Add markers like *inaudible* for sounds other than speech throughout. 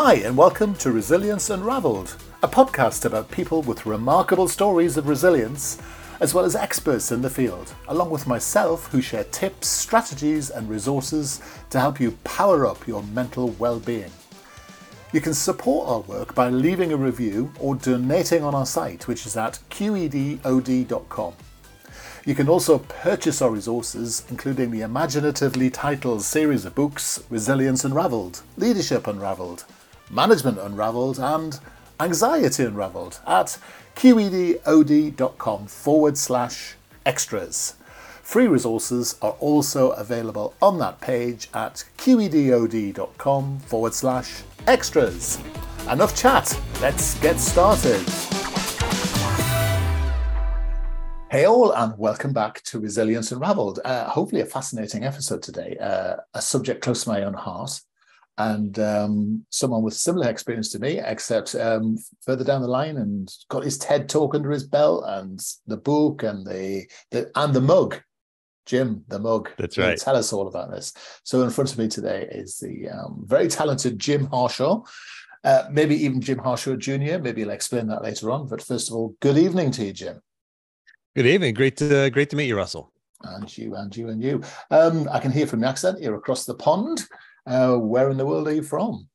Hi, and welcome to Resilience Unraveled, a podcast about people with remarkable stories of resilience, as well as experts in the field, along with myself who share tips, strategies, and resources to help you power up your mental well being. You can support our work by leaving a review or donating on our site, which is at qedod.com. You can also purchase our resources, including the imaginatively titled series of books Resilience Unraveled, Leadership Unraveled, Management Unraveled, and Anxiety Unraveled at qedod.com forward slash extras. Free resources are also available on that page at qedod.com forward slash extras. Enough chat, let's get started. Hey all, and welcome back to Resilience Unraveled. Uh, hopefully, a fascinating episode today. Uh, a subject close to my own heart, and um, someone with similar experience to me, except um, further down the line, and got his TED talk under his belt, and the book, and the, the and the mug. Jim, the mug. That's right. Tell us all about this. So, in front of me today is the um, very talented Jim Harshaw. Uh, maybe even Jim Harshaw Jr. Maybe he'll explain that later on. But first of all, good evening to you, Jim. Good evening. Great to great to meet you, Russell. And you, and you, and you. Um, I can hear from the accent. You're across the pond. Uh, where in the world are you from?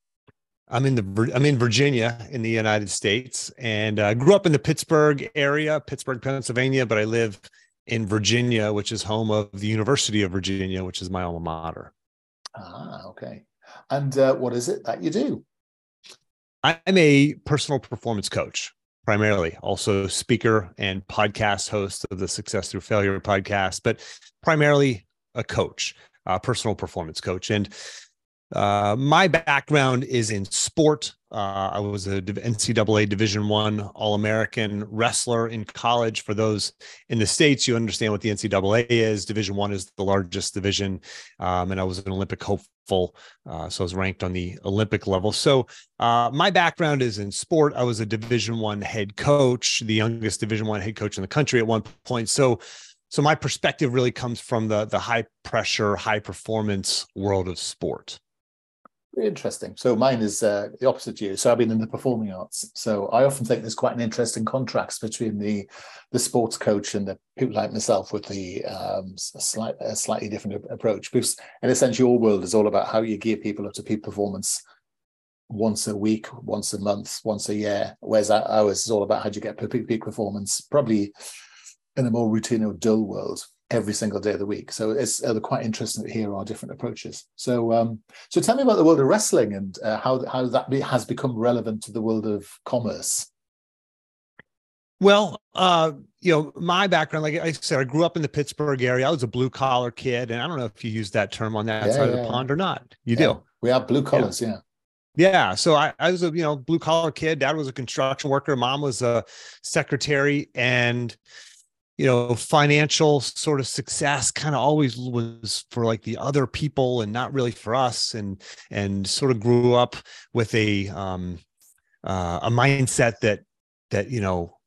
I'm in the I'm in Virginia in the United States, and I uh, grew up in the Pittsburgh area, Pittsburgh, Pennsylvania. But I live in Virginia, which is home of the University of Virginia, which is my alma mater. Ah, okay. And uh, what is it that you do? I'm a personal performance coach primarily, also speaker and podcast host of the Success Through Failure podcast, but primarily a coach, a personal performance coach. And uh, my background is in sport. Uh, I was a NCAA Division One All American wrestler in college. For those in the states, you understand what the NCAA is. Division One is the largest division, um, and I was an Olympic hopeful, uh, so I was ranked on the Olympic level. So uh, my background is in sport. I was a Division One head coach, the youngest Division One head coach in the country at one point. So so my perspective really comes from the the high pressure, high performance world of sport. Interesting. So mine is uh, the opposite to you. So I've been in the performing arts. So I often think there's quite an interesting contrast between the the sports coach and the people like myself with the um, slight, a slightly different approach. Because in a sense, your world is all about how you gear people up to peak performance once a week, once a month, once a year. Whereas ours is all about how do you get peak, peak performance, probably in a more routine or dull world every single day of the week. So it's uh, quite interesting to hear our different approaches. So, um, so tell me about the world of wrestling and uh, how how that be, has become relevant to the world of commerce. Well, uh, you know, my background, like I said, I grew up in the Pittsburgh area. I was a blue collar kid, and I don't know if you use that term on that yeah, side yeah, of the pond or not. You yeah. do. We have blue collars, yeah. Yeah. So I, I was a, you know, blue collar kid. Dad was a construction worker. Mom was a secretary. And you know financial sort of success kind of always was for like the other people and not really for us and and sort of grew up with a um uh, a mindset that that you know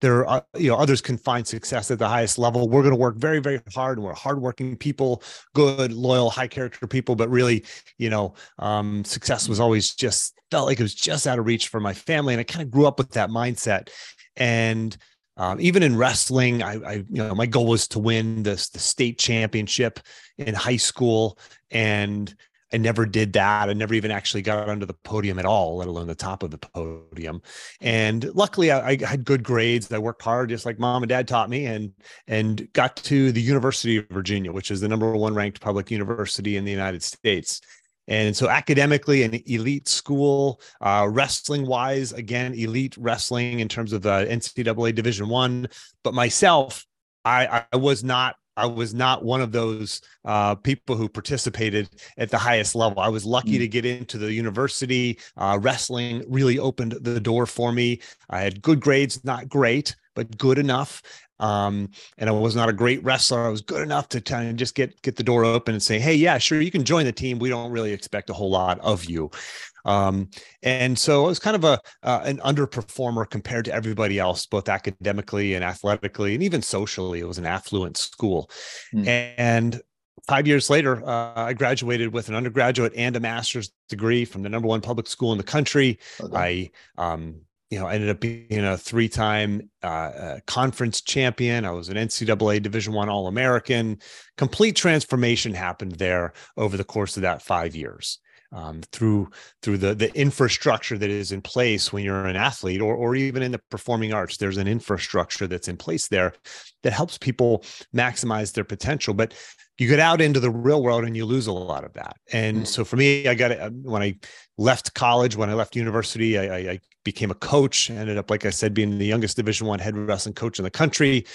there are you know others can find success at the highest level. We're going to work very very hard and we're hardworking people good loyal high character people but really you know um, success was always just felt like it was just out of reach for my family and i kind of grew up with that mindset. And um, even in wrestling, I, I, you know, my goal was to win this the state championship in high school, and I never did that. I never even actually got under the podium at all, let alone the top of the podium. And luckily, I, I had good grades. I worked hard, just like mom and dad taught me, and and got to the University of Virginia, which is the number one ranked public university in the United States. And so, academically, an elite school, uh, wrestling wise, again, elite wrestling in terms of the NCAA Division One. But myself, I, I was not I was not one of those uh, people who participated at the highest level. I was lucky mm. to get into the university. Uh, wrestling really opened the door for me. I had good grades, not great, but good enough. Um, and I was not a great wrestler. I was good enough to kind of just get get the door open and say, "Hey, yeah, sure, you can join the team. We don't really expect a whole lot of you." Um, and so I was kind of a uh, an underperformer compared to everybody else, both academically and athletically, and even socially. It was an affluent school, mm. and five years later, uh, I graduated with an undergraduate and a master's degree from the number one public school in the country. Okay. I, um, you know, ended up being a three-time uh, uh, conference champion. I was an NCAA Division One All American. Complete transformation happened there over the course of that five years. Um, through through the the infrastructure that is in place when you're an athlete or or even in the performing arts there's an infrastructure that's in place there that helps people maximize their potential but you get out into the real world and you lose a lot of that. And mm. so for me, I got it uh, when I left college, when I left university, I, I, became a coach. Ended up, like I said, being the youngest Division One head wrestling coach in the country.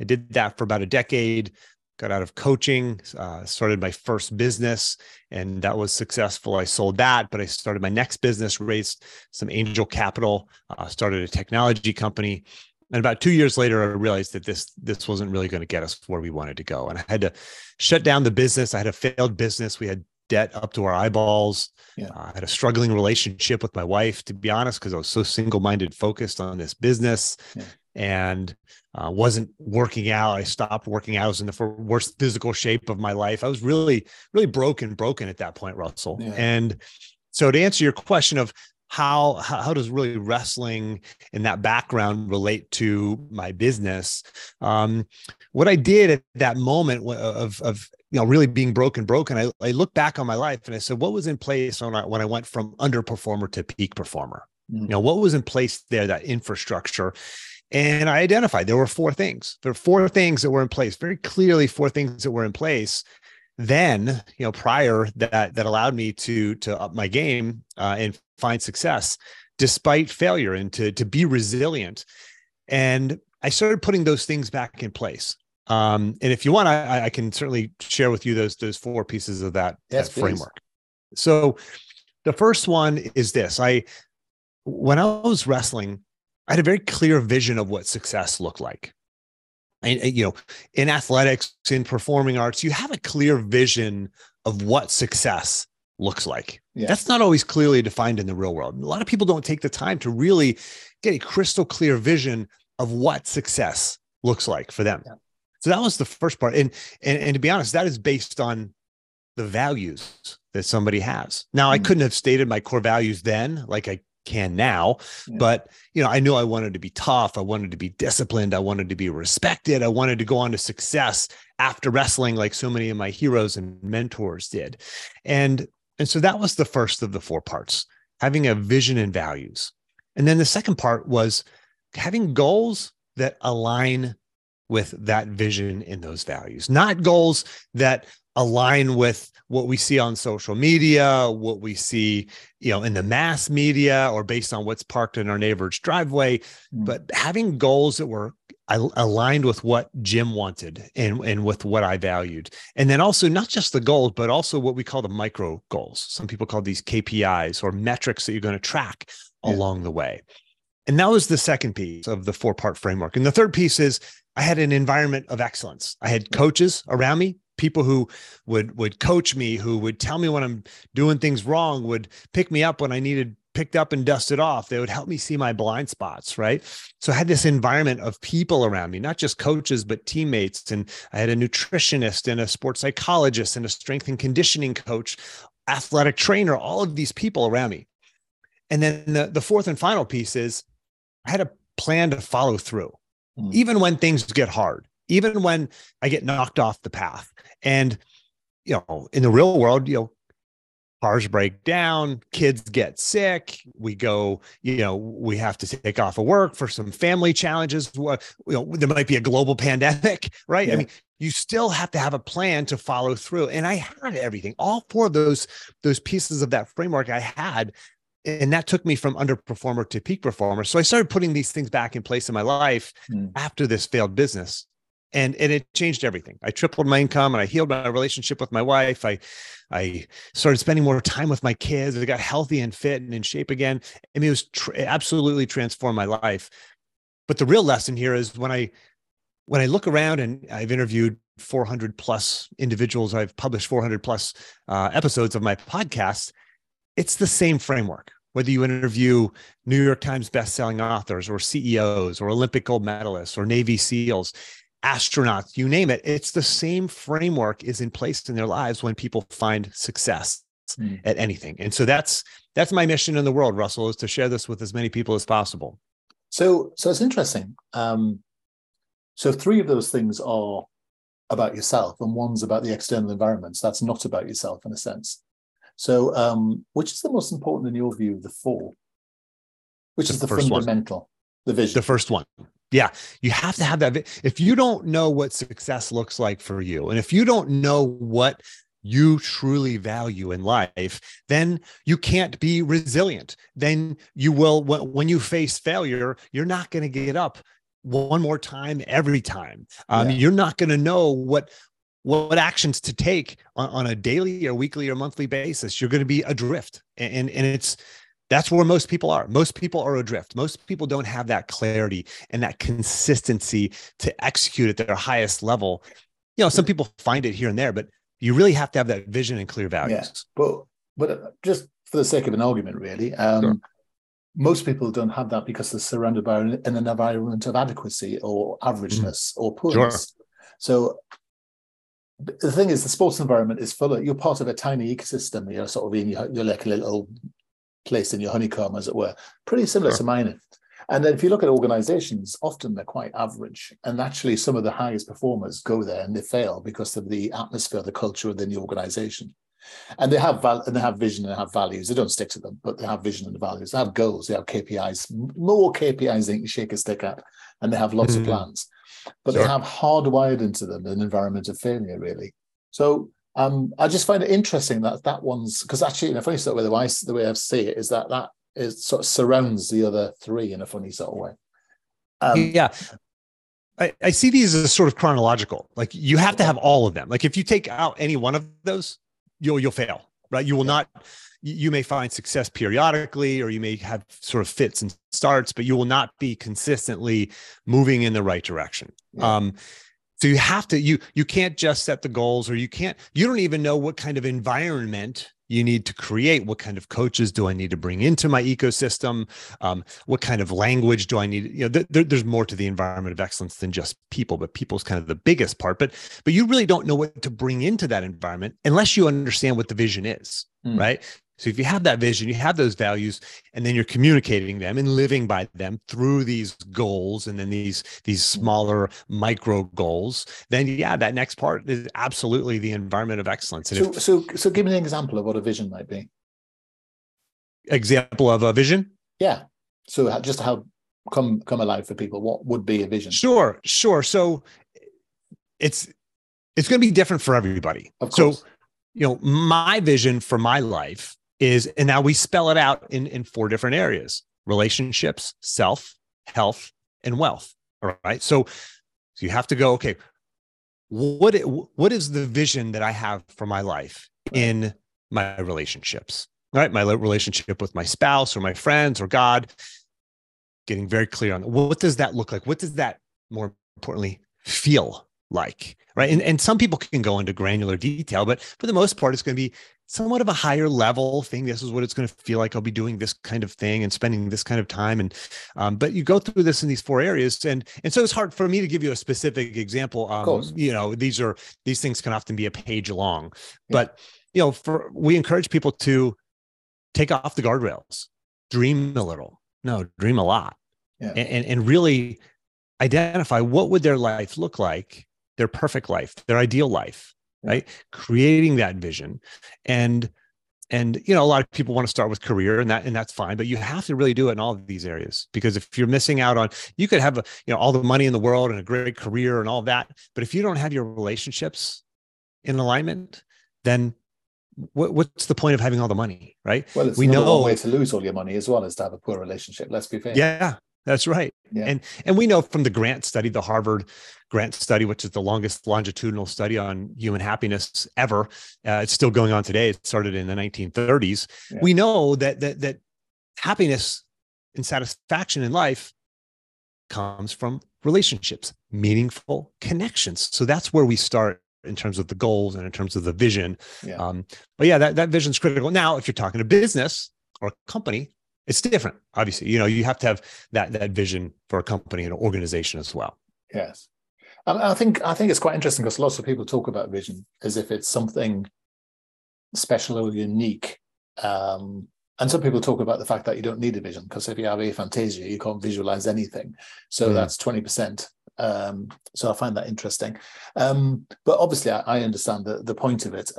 I did that for about a decade. Got out of coaching, uh, started my first business, and that was successful. I sold that, but I started my next business, raised some angel capital, uh, started a technology company, and about two years later, I realized that this this wasn't really going to get us where we wanted to go, and I had to shut down the business. I had a failed business. We had debt up to our eyeballs. Yeah. Uh, I had a struggling relationship with my wife, to be honest, because I was so single minded, focused on this business, yeah. and uh, wasn't working out. I stopped working out. I was in the worst physical shape of my life. I was really, really broken, broken at that point, Russell. Yeah. And so, to answer your question of how, how, how does really wrestling and that background relate to my business um, what i did at that moment of of you know really being broken broken I, I look back on my life and i said what was in place when i when i went from underperformer to peak performer? Mm-hmm. you know what was in place there that infrastructure? And i identified there were four things. There were four things that were in place very clearly four things that were in place. Then you know prior that that allowed me to to up my game uh, and find success despite failure and to to be resilient. And i started putting those things back in place um, and if you want I, I can certainly share with you those those four pieces of that, yes, that framework. so the first one is this. I when i was wrestling i had a very clear vision of what success looked like. And you know in athletics in performing arts you have a clear vision of what success looks like. Yeah. that's not always clearly defined in the real world. A lot of people don't take the time to really get a crystal clear vision of what success looks like for them. Yeah. So that was the first part and, and and to be honest that is based on the values that somebody has now mm-hmm. i mm. couldn't have stated my core values then like i can now. Yeah. But, you know, I knew I wanted to be tough. I wanted to be disciplined. I wanted to be respected. I wanted to go on to success after wrestling like so many of my heroes and mentors did. And and so that was the first of the four parts, having a vision and values. And then the second part was having goals that align with that vision and those values, not goals that align with what we see on social media, what we see, you know, in the mass media or based on what's parked in our neighbor's driveway, mm. but having goals that were aligned with what Jim wanted and, and with what I valued. And then also not just the goals, but also what we call the micro goals. Some people call these KPIs or metrics that you're going to track yeah. along the way. And that was the second piece of the four part framework. And the third piece is I had an environment of excellence. I had coaches around me people who would would coach me who would tell me when i'm doing things wrong would pick me up when i needed picked up and dusted off. They would help me see my blind spots right? So i had this environment of people around me not just coaches but teammates. And i had a nutritionist and a sports psychologist and a strength and conditioning coach athletic trainer all of these people around me. And then the, the fourth and final piece is i had a plan to follow through mm. even when things get hard even when I get knocked off the path. And, you know, in the real world, you know, cars break down, kids get sick, we go, you know, we have to take off of work for some family challenges. You know, there might be a global *laughs* pandemic, right? Yeah. I mean, you still have to have a plan to follow through. And I had everything, all four of those, those pieces of that framework I had. And that took me from underperformer to peak performer. So I started putting these things back in place in my life mm. after this failed business and and it changed everything. I tripled my income and I healed my relationship with my wife. I I started spending more time with my kids. I got healthy and fit and in shape again. I mean, it was tr- absolutely transformed my life. But the real lesson here is when I when I look around and I've interviewed 400 plus individuals, I've published 400 plus uh, episodes of my podcast. It's the same framework. Whether you interview New York Times best-selling authors or CEOs or Olympic gold medalists or Navy SEALs, astronauts, you name it. It's the same framework is in place in their lives when people find success mm. at anything. And so that's that's my mission in the world, Russell, is to share this with as many people as possible. So so it's interesting. Um, so three of those things are about yourself, and one's about the external environment. So that's not about yourself in a sense. So um, which is the most important in your view of the four? Which the is the fundamental, one. the vision? The first one. Yeah, you have to have that. If you don't know what success looks like for you, and if you don't know what you truly value in life, then you can't be resilient. Then you will, when you face failure, you're not going to get up one more time every time. Um, yeah. You're not going to know what what actions to take on, on, a daily or weekly or monthly basis. You're going to be adrift, and and it's that's where most people are. Most people are adrift. Most people don't have that clarity and that consistency to execute at their highest level. You know, some people find it here and there, but you really have to have that vision and clear values. Yeah. But but uh, just for the sake of an argument, really, um, sure. most people don't have that because they're surrounded by an, an environment of adequacy or averageness mm. or poorness. Sure. So the thing is, the sports environment is full of. You're part of a tiny ecosystem. You're sort of in. You're like a little place in your honeycomb, as it were. Pretty similar sure. to mine. And then if you look at organizations, often they're quite average. And actually, some of the highest performers go there and they fail because of the atmosphere, the culture within the organization. And they have val- and they have vision and have values. They don't stick to them, but they have vision and values. They have goals. They have KPIs, more KPIs than you can shake a stick at, and they have lots mm-hmm. of plans. But sure. they have hardwired into them an environment of failure, really. So um, I just find it interesting that that one's because actually, in a funny sort of way, the way I see it is that that it sort of surrounds the other three in a funny sort of way. Um, yeah. I, I see these as sort of chronological. Like you have to have all of them. Like if you take out any one of those, you'll you'll fail, right? You will not. You may find success periodically, or you may have sort of fits and starts, but you will not be consistently moving in the right direction. Yeah. Um, so you have to you you can't just set the goals, or you can't. You don't even know what kind of environment you need to create what kind of coaches do i need to bring into my ecosystem um, what kind of language do i need you know th- th- there's more to the environment of excellence than just people but people's kind of the biggest part but but you really don't know what to bring into that environment unless you understand what the vision is mm. right so if you have that vision, you have those values, and then you're communicating them and living by them through these goals and then these these smaller micro goals, then yeah, that next part is absolutely the environment of excellence. so, if, so, so give me an example of what a vision might be. Example of a vision? Yeah. So just how come come alive for people. What would be a vision? Sure, sure. So it's it's going to be different for everybody. So you know, my vision for my life is, and now we spell it out in, in four different areas relationships, self, health, and wealth. All right. So, so you have to go, okay, what, what is the vision that I have for my life in my relationships? All right. My relationship with my spouse or my friends or God, getting very clear on what does that look like? What does that more importantly feel like? Right. And, and some people can go into granular detail, but for the most part, it's going to be somewhat of a higher level thing. This is what it's going to feel like. I'll be doing this kind of thing and spending this kind of time. And um, but you go through this in these four areas, and and so it's hard for me to give you a specific example. Um, you know, these are these things can often be a page long, but you know, for we encourage people to take off the guardrails, dream a little. No, dream a lot, yeah. and, and and really identify what would their life look like, their perfect life, their ideal life right? Creating that vision. And and you know a lot of people want to start with career and that and that's fine but you have to really do it in all of these areas because if you're missing out on you could have a, you know all the money in the world and a great career and all that but if you don't have your relationships in alignment then what, what's the point of having all the money right? Well it's we know one way to lose all your money as well as to have a poor relationship let's be fair. Yeah that's right. Yeah. And and we know from the Grant study, the Harvard Grant study, which is the longest longitudinal study on human happiness ever. Uh, it's still going on today. It started in the 1930s. Yeah. We know that that that happiness and satisfaction in life comes from relationships, meaningful connections. So that's where we start in terms of the goals and in terms of the vision. Yeah. Um, but yeah, that, that vision is critical. Now, if you're talking to business or a company, it's different obviously you know you have to have that that vision for a company and an organization as well yes I think I think it's quite interesting because lots of people talk about vision as if it's something special or unique. Um, and some people talk about the fact that you don't need a vision because if you have a aphantasia, you can't visualize anything. So mm. that's 20%. Um, so I find that interesting. Um, but obviously, I, I, understand the, the point of it.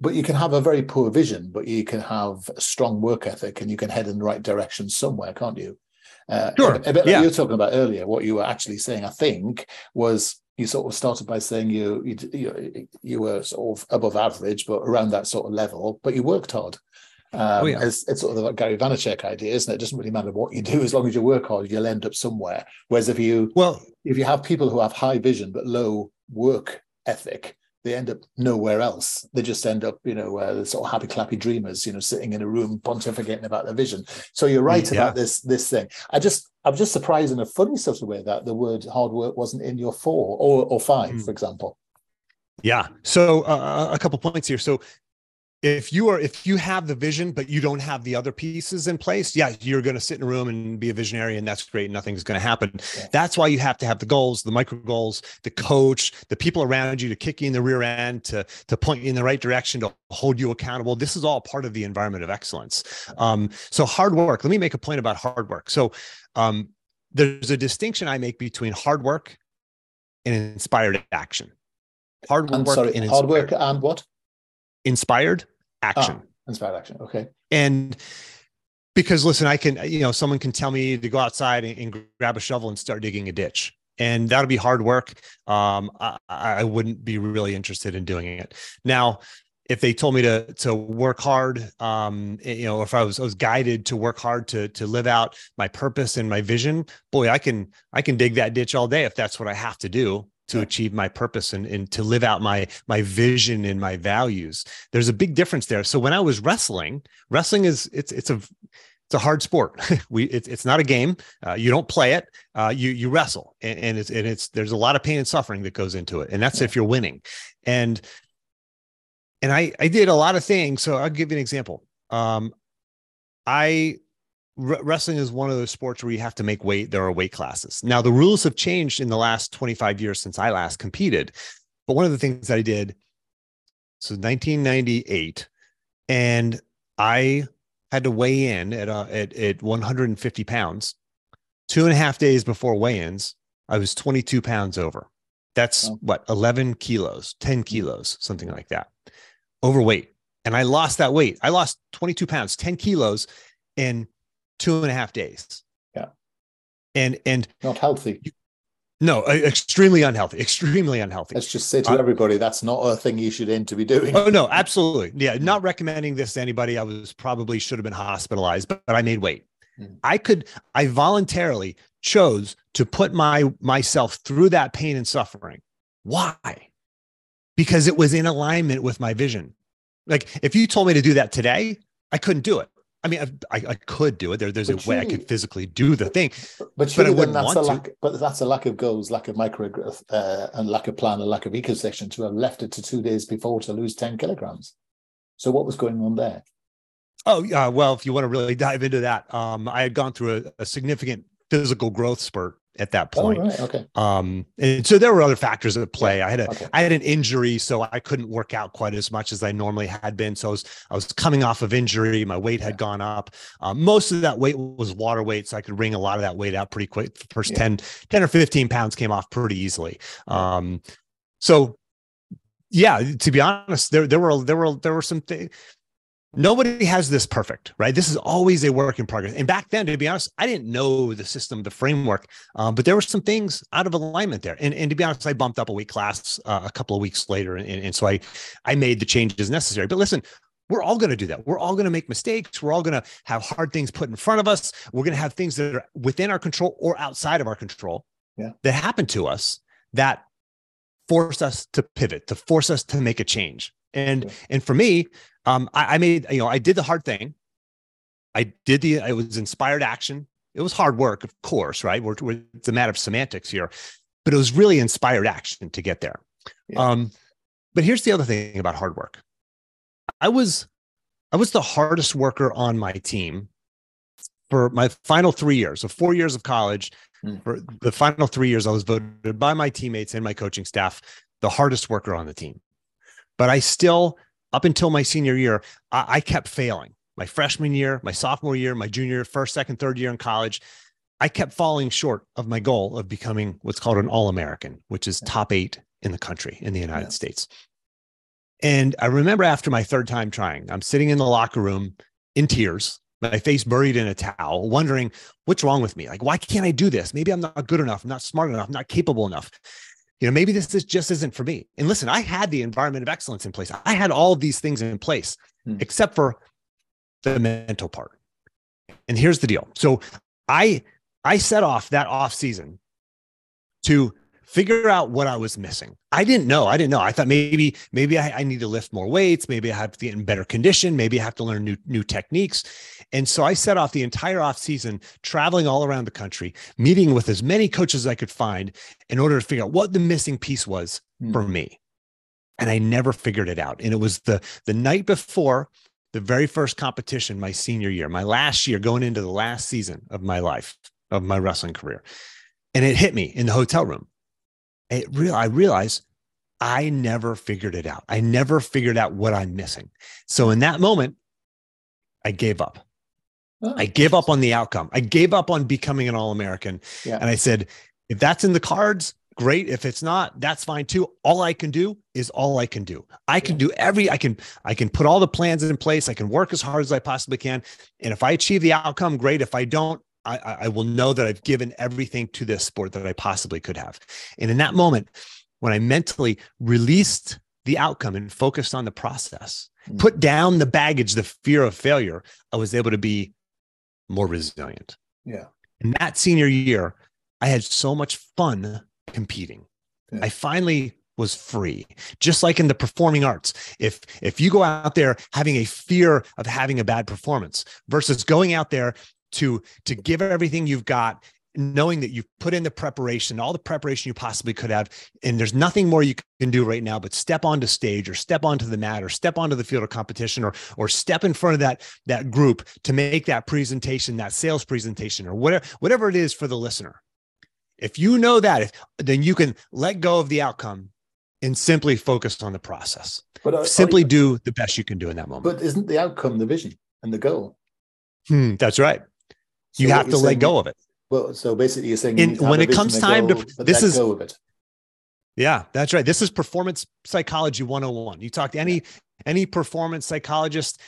But you can have a very poor vision, but you can have a strong work ethic and you can head in the right direction somewhere, can't you? Uh, sure. A, a bit yeah. like you were talking about earlier, what you were actually saying, I think, was you sort of started by saying you you you were sort of above average, but around that sort of level, but you worked hard. Um, oh, yeah. it's, it's, sort of like Gary Vaynerchuk idea, isn't it? It doesn't really matter what you do as long as you work hard, you'll end up somewhere. Whereas if you well, if you have people who have high vision but low work ethic, they end up nowhere else. They just end up, you know, uh, sort of happy clappy dreamers, you know, sitting in a room pontificating about their vision. So you're right yeah. about this this thing. I just I'm just surprised in a funny sort of way that the word hard work wasn't in your four or or five, mm. for example. Yeah. So uh, a couple points here. So if you are if you have the vision but you don't have the other pieces in place yeah you're going to sit in a room and be a visionary and that's great nothing's going to happen. Yeah. that's why you have to have the goals the micro goals the coach the people around you to kick you in the rear end to to point you in the right direction to hold you accountable. This is all part of the environment of excellence. Um, so hard work let me make a point about hard work. So um, there's a distinction i make between hard work and inspired action. Hard work sorry, and hard work and what? Inspired action. Oh, inspired action. Okay. And because listen, I can, you know, someone can tell me to go outside and, and grab a shovel and start digging a ditch. And that'll be hard work. Um, I, I wouldn't be really interested in doing it. Now, if they told me to to work hard, um, you know, if I was I was guided to work hard to to live out my purpose and my vision, boy, I can I can dig that ditch all day if that's what I have to do to achieve my purpose and, and to live out my my vision and my values. There's a big difference there. So when i was wrestling wrestling is it's it's a it's a hard sport. *laughs* We it's, it's not a game. Uh, you don't play it. Uh, you you wrestle. And, and, it's and it's there's a lot of pain and suffering that goes into it. And that's if you're winning. And and i i did a lot of things. So i'll give you an example. Um i wrestling is one of those sports where you have to make weight. There are weight classes. Now, the rules have changed in the last 25 years since I last competed. But one of the things that I did, so 1998, and I had to weigh in at, uh, at, at 150 pounds. Two and a half days before weigh ins, I was 22 pounds over. That's oh. what, 11 kilos, 10 kilos, something like that. Overweight. And I lost that weight. I lost 22 pounds, 10 kilos in two and a half days. Yeah. And and not healthy. No, extremely unhealthy. Extremely unhealthy. Let's just say to uh, everybody that's not a thing you should aim to be doing. Oh no, absolutely. Yeah, not recommending this to anybody. I was probably should have been hospitalized, but, but I made weight. Mm. I could. I voluntarily chose to put my myself through that pain and suffering. Why? Because it was in alignment with my vision. Like if you told me to do that today, I couldn't do it. I mean, I, I could do it. There, there's but a way I could physically do the thing, but, but I wouldn't that's want a lack, to. But that's a lack of goals, lack of micro growth, uh, and lack of plan, and lack of ecosystem to have left it to two days before to lose ten kilograms. So what was going on there? Oh, yeah. Well, if you want to really dive into that, um, I had gone through a, a significant physical growth spurt at that oh, point. Oh, right. Okay. Um, and so there were other factors at play. I had a, okay. I had an injury, so I couldn't work out quite as much as I normally had been. So I was, I was coming off of injury. My weight had yeah. gone up. Um, most of that weight was water weight, so I could wring a lot of that weight out pretty quick. The first yeah. 10, 10 or 15 pounds came off pretty easily. Um, so yeah, to be honest, there, there were, there were, there were some things, nobody has this perfect, right? This is always a work in progress. And back then, to be honest, I didn't know the system, the framework, um, but there were some things out of alignment there. And, and to be honest, I bumped up a week class uh, a couple of weeks later, and, and so I I made the changes necessary. But listen, we're all going to do that. We're all going to make mistakes. We're all going to have hard things put in front of us. We're going to have things that are within our control or outside of our control yeah. that happen to us that force us to pivot, to force us to make a change. And yeah. and for me, um, I, I made you know I did the hard thing. I did the it was inspired action. It was hard work, of course, right? We're, we're, it's a matter of semantics here, but it was really inspired action to get there. Yeah. Um, but here's the other thing about hard work. I was I was the hardest worker on my team for my final three years. So four years of college, Mm. For the final three years, I was voted by my teammates and my coaching staff the hardest worker on the team. But I still, up until my senior year, I, I kept failing. My freshman year, my sophomore year, my junior, first, second, third year in college, I kept falling short of my goal of becoming what's called an All American, which is top eight in the country in the United yeah. States. And I remember after my third time trying, I'm sitting in the locker room in tears, my face buried in a towel, wondering what's wrong with me. Like, why can't I do this? Maybe I'm not good enough, I'm not smart enough, I'm not capable enough. You know, maybe this is just isn't for me. And listen, I had the environment of excellence in place. I had all of these things in place, hmm. except for the mental part. And here's the deal. So I I set off that off season to figure out what I was missing. I didn't know. I didn't know. I thought maybe, maybe I, I, need to lift more weights. Maybe I have to get in better condition. Maybe I have to learn new, new techniques. And so I set off the entire off season traveling all around the country, meeting with as many coaches as I could find in order to figure out what the missing piece was mm. for me. And I never figured it out. And it was the, the night before the very first competition, my senior year, my last year going into the last season of my life, of my wrestling career. And it hit me in the hotel room it real I realized I never figured it out. I never figured out what I'm missing. So in that moment, I gave up. Oh, I gave up on the outcome. I gave up on becoming an All American. Yeah. And I said, if that's in the cards, great. If it's not, that's fine too. All I can do is all I can do. I can do every, I can, I can put all the plans in place. I can work as hard as I possibly can. And if I achieve the outcome, great. If I don't, I, I will know that I've given everything to this sport that I possibly could have. And in that moment, when I mentally released the outcome and focused on the process, mm-hmm. put down the baggage, the fear of failure, I was able to be more resilient. Yeah. In that senior year, I had so much fun competing. Yeah. I finally was free just like in the performing arts if if you go out there having a fear of having a bad performance versus going out there to to give everything you've got knowing that you've put in the preparation all the preparation you possibly could have and there's nothing more you can do right now but step onto stage or step onto the mat or step onto the field of competition or or step in front of that that group to make that presentation that sales presentation or whatever whatever it is for the listener. If you know that if, then you can let go of the outcome and simply focus on the process. But uh, simply do the best you can do in that moment. But isn't the outcome the vision and the goal? Hmm, that's right so you have to let go of it. Well, so basically, you're saying In, when it comes time go, to this is Yeah, that's right. This is performance psychology 101. You talk to any any performance psychologist,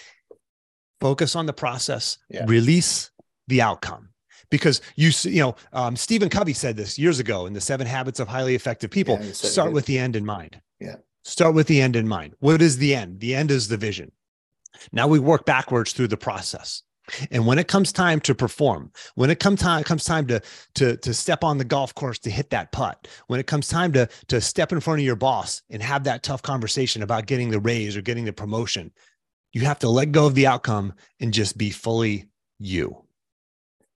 focus on the process, yeah. release the outcome. Because you you know, um, Stephen Covey said this years ago in the Seven Habits of Highly Effective People. Yeah, start with the end in mind. Yeah. Start with the end in mind. What is the end? The end is the vision. Now we work backwards through the process. And when it comes time to perform, when it comes time comes time to to to step on the golf course to hit that putt, when it comes time to to step in front of your boss and have that tough conversation about getting the raise or getting the promotion, you have to let go of the outcome and just be fully you.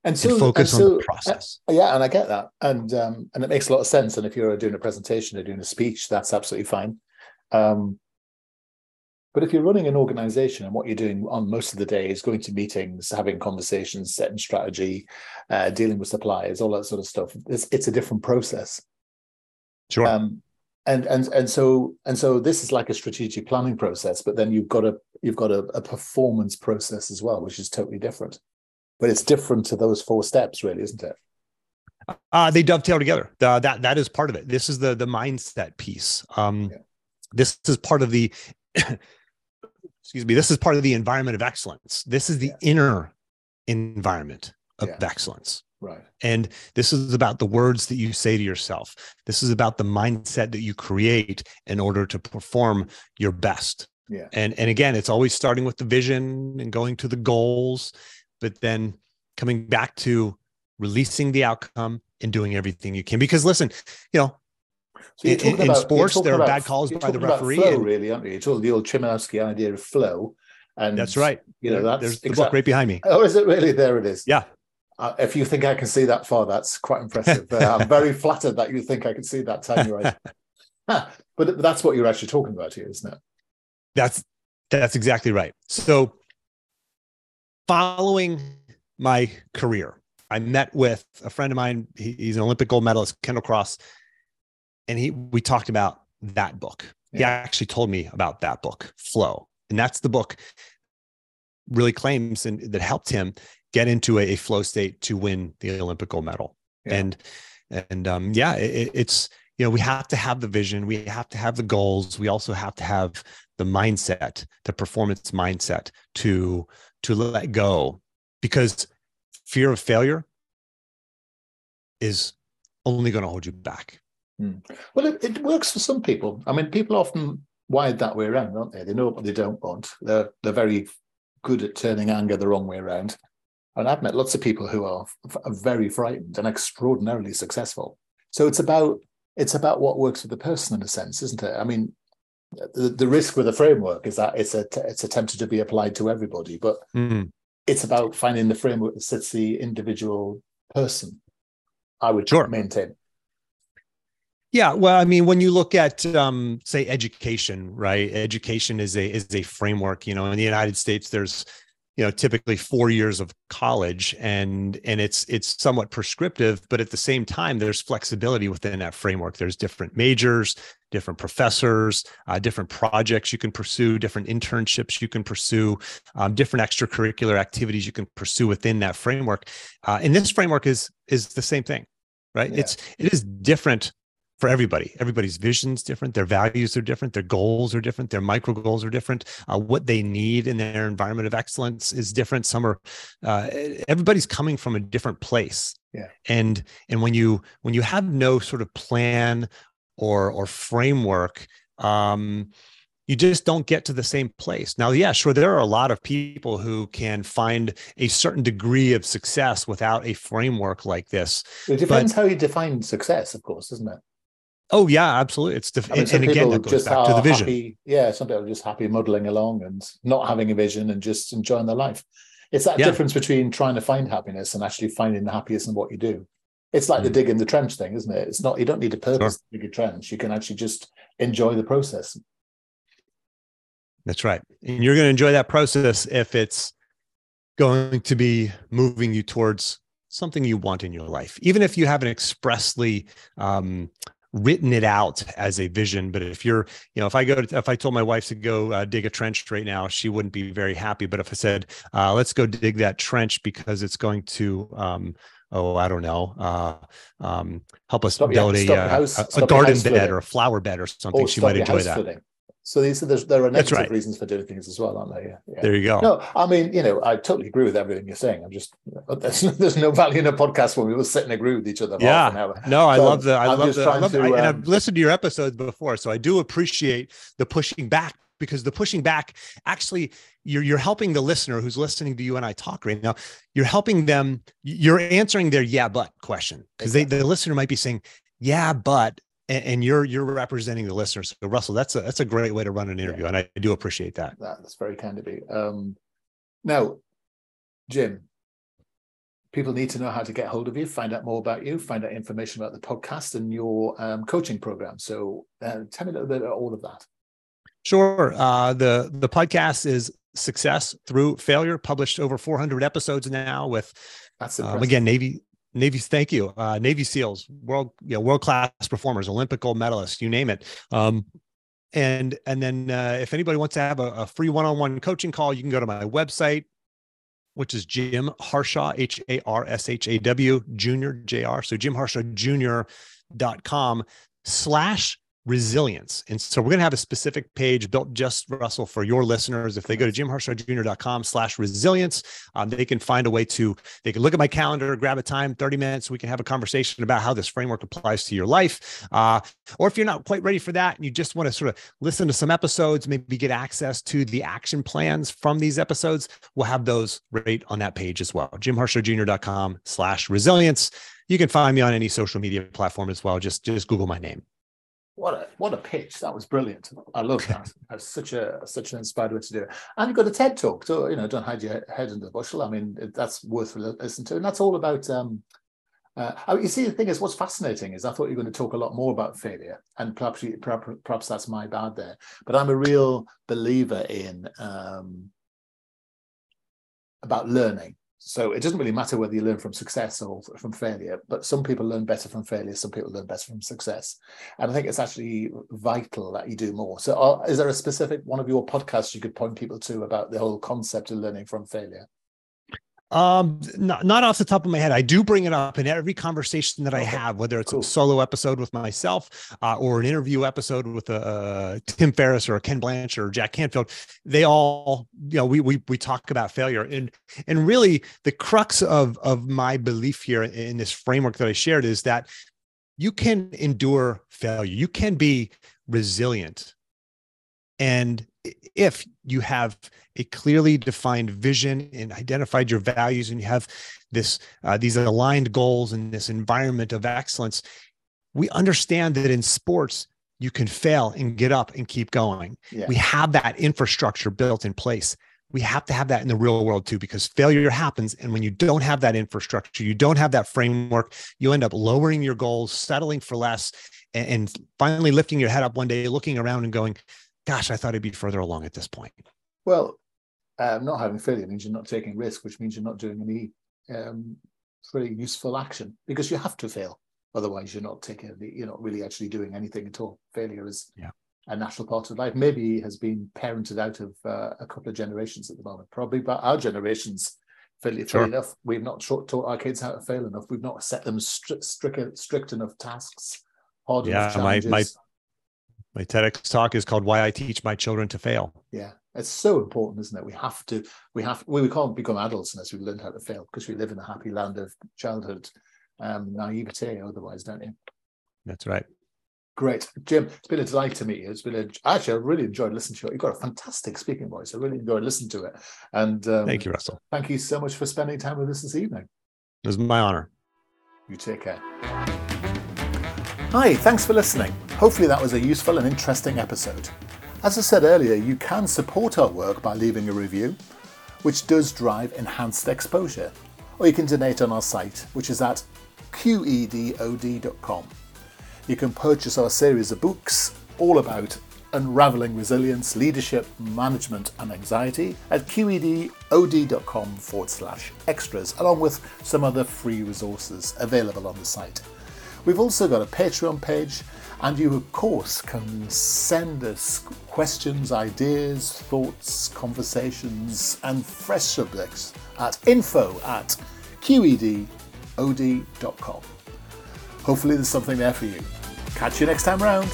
And so and focus and so, on the process. Uh, yeah, and I get that, and um, and it makes a lot of sense. And if you're doing a presentation or doing a speech, that's absolutely fine. Um, but if you're running an organization and what you're doing on most of the day is going to meetings, having conversations, setting strategy, uh, dealing with suppliers, all that sort of stuff, it's, it's a different process. Sure. Um, and and and so and so this is like a strategic planning process, but then you've got a you've got a, a performance process as well, which is totally different. But it's different to those four steps, really, isn't it? Uh, they dovetail together. Uh, that that is part of it. This is the the mindset piece. Um, yeah. This is part of the excuse me, this is part of the environment of excellence. This is the yeah. inner environment of yeah. excellence. Right. And this is about the words that you say to yourself. This is about the mindset that you create in order to perform your best. Yeah. And and again, it's always starting with the vision and going to the goals, but then coming back to releasing the outcome and doing everything you can. Because listen, you know, so in, in about, sports, there are bad calls by the referee. Flow, and, really, aren't you? You're talking the old Chimanowski idea of flow. And that's right. You know, that's there's the book right behind me. Oh, is it really? There it is. Yeah. Uh, if you think I can see that far, that's quite impressive. uh, I'm very *laughs* flattered that you think I can see that time right. but that's what you're actually talking about here, isn't it? That's that's exactly right. So, following my career, I met with a friend of mine. He, he's an Olympic gold medalist, Kendall Cross, and he we talked about that book. Yeah. He actually told me about that book, Flow, and that's the book really claims and that helped him get into a, a flow state to win the Olympic gold medal. Yeah. And and um, yeah, it, it's you know we have to have the vision, we have to have the goals, we also have to have the mindset, the performance mindset to to let go, because fear of failure is only going to hold you back. Mm. Well, it, it works for some people. I mean, people often wired that way around, aren't they? They know what they don't want. They're they're very good at turning anger the wrong way around. And I've met lots of people who are, are very frightened and extraordinarily successful. So it's about it's about what works for the person in a sense, isn't it? I mean, the, the risk with a framework is that it's a it's attempted to be applied to everybody, but mm. it's about finding the framework that sits the individual person. I would sure. maintain. Yeah, well, I mean, when you look at, um, say, education, right? Education is a is a framework. You know, in the United States, there's you know typically four years of college and and it's it's somewhat prescriptive but at the same time there's flexibility within that framework there's different majors different professors uh, different projects you can pursue different internships you can pursue um, different extracurricular activities you can pursue within that framework uh, and this framework is is the same thing right yeah. it's it is different for everybody. Everybody's vision's different, their values are different, their goals are different, their micro goals are different. Uh, what they need in their environment of excellence is different. Some are uh, everybody's coming from a different place. Yeah. And and when you when you have no sort of plan or or framework, um, you just don't get to the same place. Now, yeah, sure, there are a lot of people who can find a certain degree of success without a framework like this. It depends but, how you define success, of course, doesn't it? Oh yeah, absolutely. It's the I mean, and, again that goes back to the vision. Happy, yeah, some people are just happy muddling along and not having a vision and just enjoying their life. It's that yeah. difference between trying to find happiness and actually finding the happiest in what you do. It's like mm. the dig in the trench thing, isn't it? It's not you don't need a purpose sure. to dig a trench. You can actually just enjoy the process. That's right. And you're going to enjoy that process if it's going to be moving you towards something you want in your life, even if you haven't expressly um, written it out as a vision but if you're you know if i go to, if i told my wife to go uh, dig a trench right now she wouldn't be very happy. But if i said uh, let's go dig that trench because it's going to um, oh i don't know uh, um, help us stop, build yeah, a, a, a, garden bed or a flower bed or something or she might enjoy that so these there's, there are negative right. reasons for doing things as well, aren't there? Yeah, yeah, There you go. No, I mean, you know, I totally agree with everything you're saying. I'm just *laughs* there's, there's no value in a podcast when we will sit and agree with each other. Yeah. No, I so love the I I'm love the, I love, to, I, and I've um, listened to your episodes before, so I do appreciate the pushing back because the pushing back actually you're you're helping the listener who's listening to you and I talk right now. You're helping them. You're answering their yeah but question because exactly. they the listener might be saying yeah but and, and, you're you're representing the listeners. So Russell, that's a that's a great way to run an interview, yeah. and I do appreciate that. That's very kind of you. Um, now, Jim, people need to know how to get hold of you, find out more about you, find out information about the podcast and your um, coaching program. So, uh, tell me a little bit about all of that. Sure. Uh, the the podcast is Success Through Failure, published over 400 episodes now with, That's um, again, Navy Navy, thank you. Uh, Navy SEALs, world, you know, world class performers, Olympic gold medalists, you name it. Um, and and then uh, if anybody wants to have a, a free one on one coaching call, you can go to my website, which is Jim Harshaw, H A R S H A W, Junior J R. So Jim Harshaw Junior dot com slash resilience. And so we're going to have a specific page built just Russell for your listeners. If they go to jimharshawjr.com slash resilience, um, they can find a way to, they can look at my calendar, grab a time, 30 minutes. We can have a conversation about how this framework applies to your life. Uh, or if you're not quite ready for that and you just want to sort of listen to some episodes, maybe get access to the action plans from these episodes, we'll have those right on that page as well. jimharshawjr.com slash resilience. You can find me on any social media platform as well. Just, just Google my name what a what a pitch! That was brilliant. I love that. *laughs* That's such a such an inspired way to do it. And you've got a TED talk, so you know, don't hide your head in the bushel. I mean, that's worth listening to, and that's all about. Um, uh, oh, you see, the thing is, what's fascinating is I thought you were going to talk a lot more about failure, and perhaps perhaps that's my bad there. But I'm a real believer in um, about learning. So it doesn't really matter whether you learn from success or from failure, but some people learn better from failure, some people learn better from success. And I think it's actually vital that you do more. So, uh, is there a specific one of your podcasts you could point people to about the whole concept of learning from failure? Um, not, not off the top of my head. I do bring it up in every conversation that I have, whether it's cool. a solo episode with myself uh, or an interview episode with a, uh, Tim Ferriss or Ken Blanchard or Jack Canfield. They all, you know, we we we talk about failure, and and really the crux of of my belief here in this framework that I shared is that you can endure failure. You can be resilient, and if you have a clearly defined vision and identified your values and you have this uh, these aligned goals and this environment of excellence we understand that in sports you can fail and get up and keep going. Yeah. we have that infrastructure built in place. We have to have that in the real world too because failure happens. And when you don't have that infrastructure you don't have that framework you end up lowering your goals settling for less and, and finally lifting your head up one day looking around and going gosh, I thought I'd be further along at this point. Well, um, not having failure means you're not taking risk, which means you're not doing any um, pretty useful action because you have to fail. Otherwise, you're not taking, you're not really actually doing anything at all. Failure is yeah. a natural part of life. Maybe has been parented out of uh, a couple of generations at the moment. Probably, but our generations, fairly, sure. enough, we've not taught our kids how to fail enough. We've not set them strict, strict, strict enough tasks, hard yeah. My, my my TEDx talk is called "Why I Teach My Children to Fail." Yeah, it's so important, isn't it? We have to, we have, we, we can't become adults unless we learn how to fail because we live in a happy land of childhood um, naivete. Otherwise, don't you? That's right. Great, Jim. It's been a delight to meet you. It's been a, actually I really enjoyed listening to it. You've got a fantastic speaking voice. I really enjoyed listening to it. And um, thank you, Russell. Thank you so much for spending time with us this evening. It was my honor. You take care. Hi, thanks for listening. Hopefully, that was a useful and interesting episode. As I said earlier, you can support our work by leaving a review, which does drive enhanced exposure, or you can donate on our site, which is at qedod.com. You can purchase our series of books all about unraveling resilience, leadership, management, and anxiety at qedod.com forward slash extras, along with some other free resources available on the site. We've also got a Patreon page, and you, of course, can send us questions, ideas, thoughts, conversations, and fresh subjects at info at qedod.com. Hopefully, there's something there for you. Catch you next time round.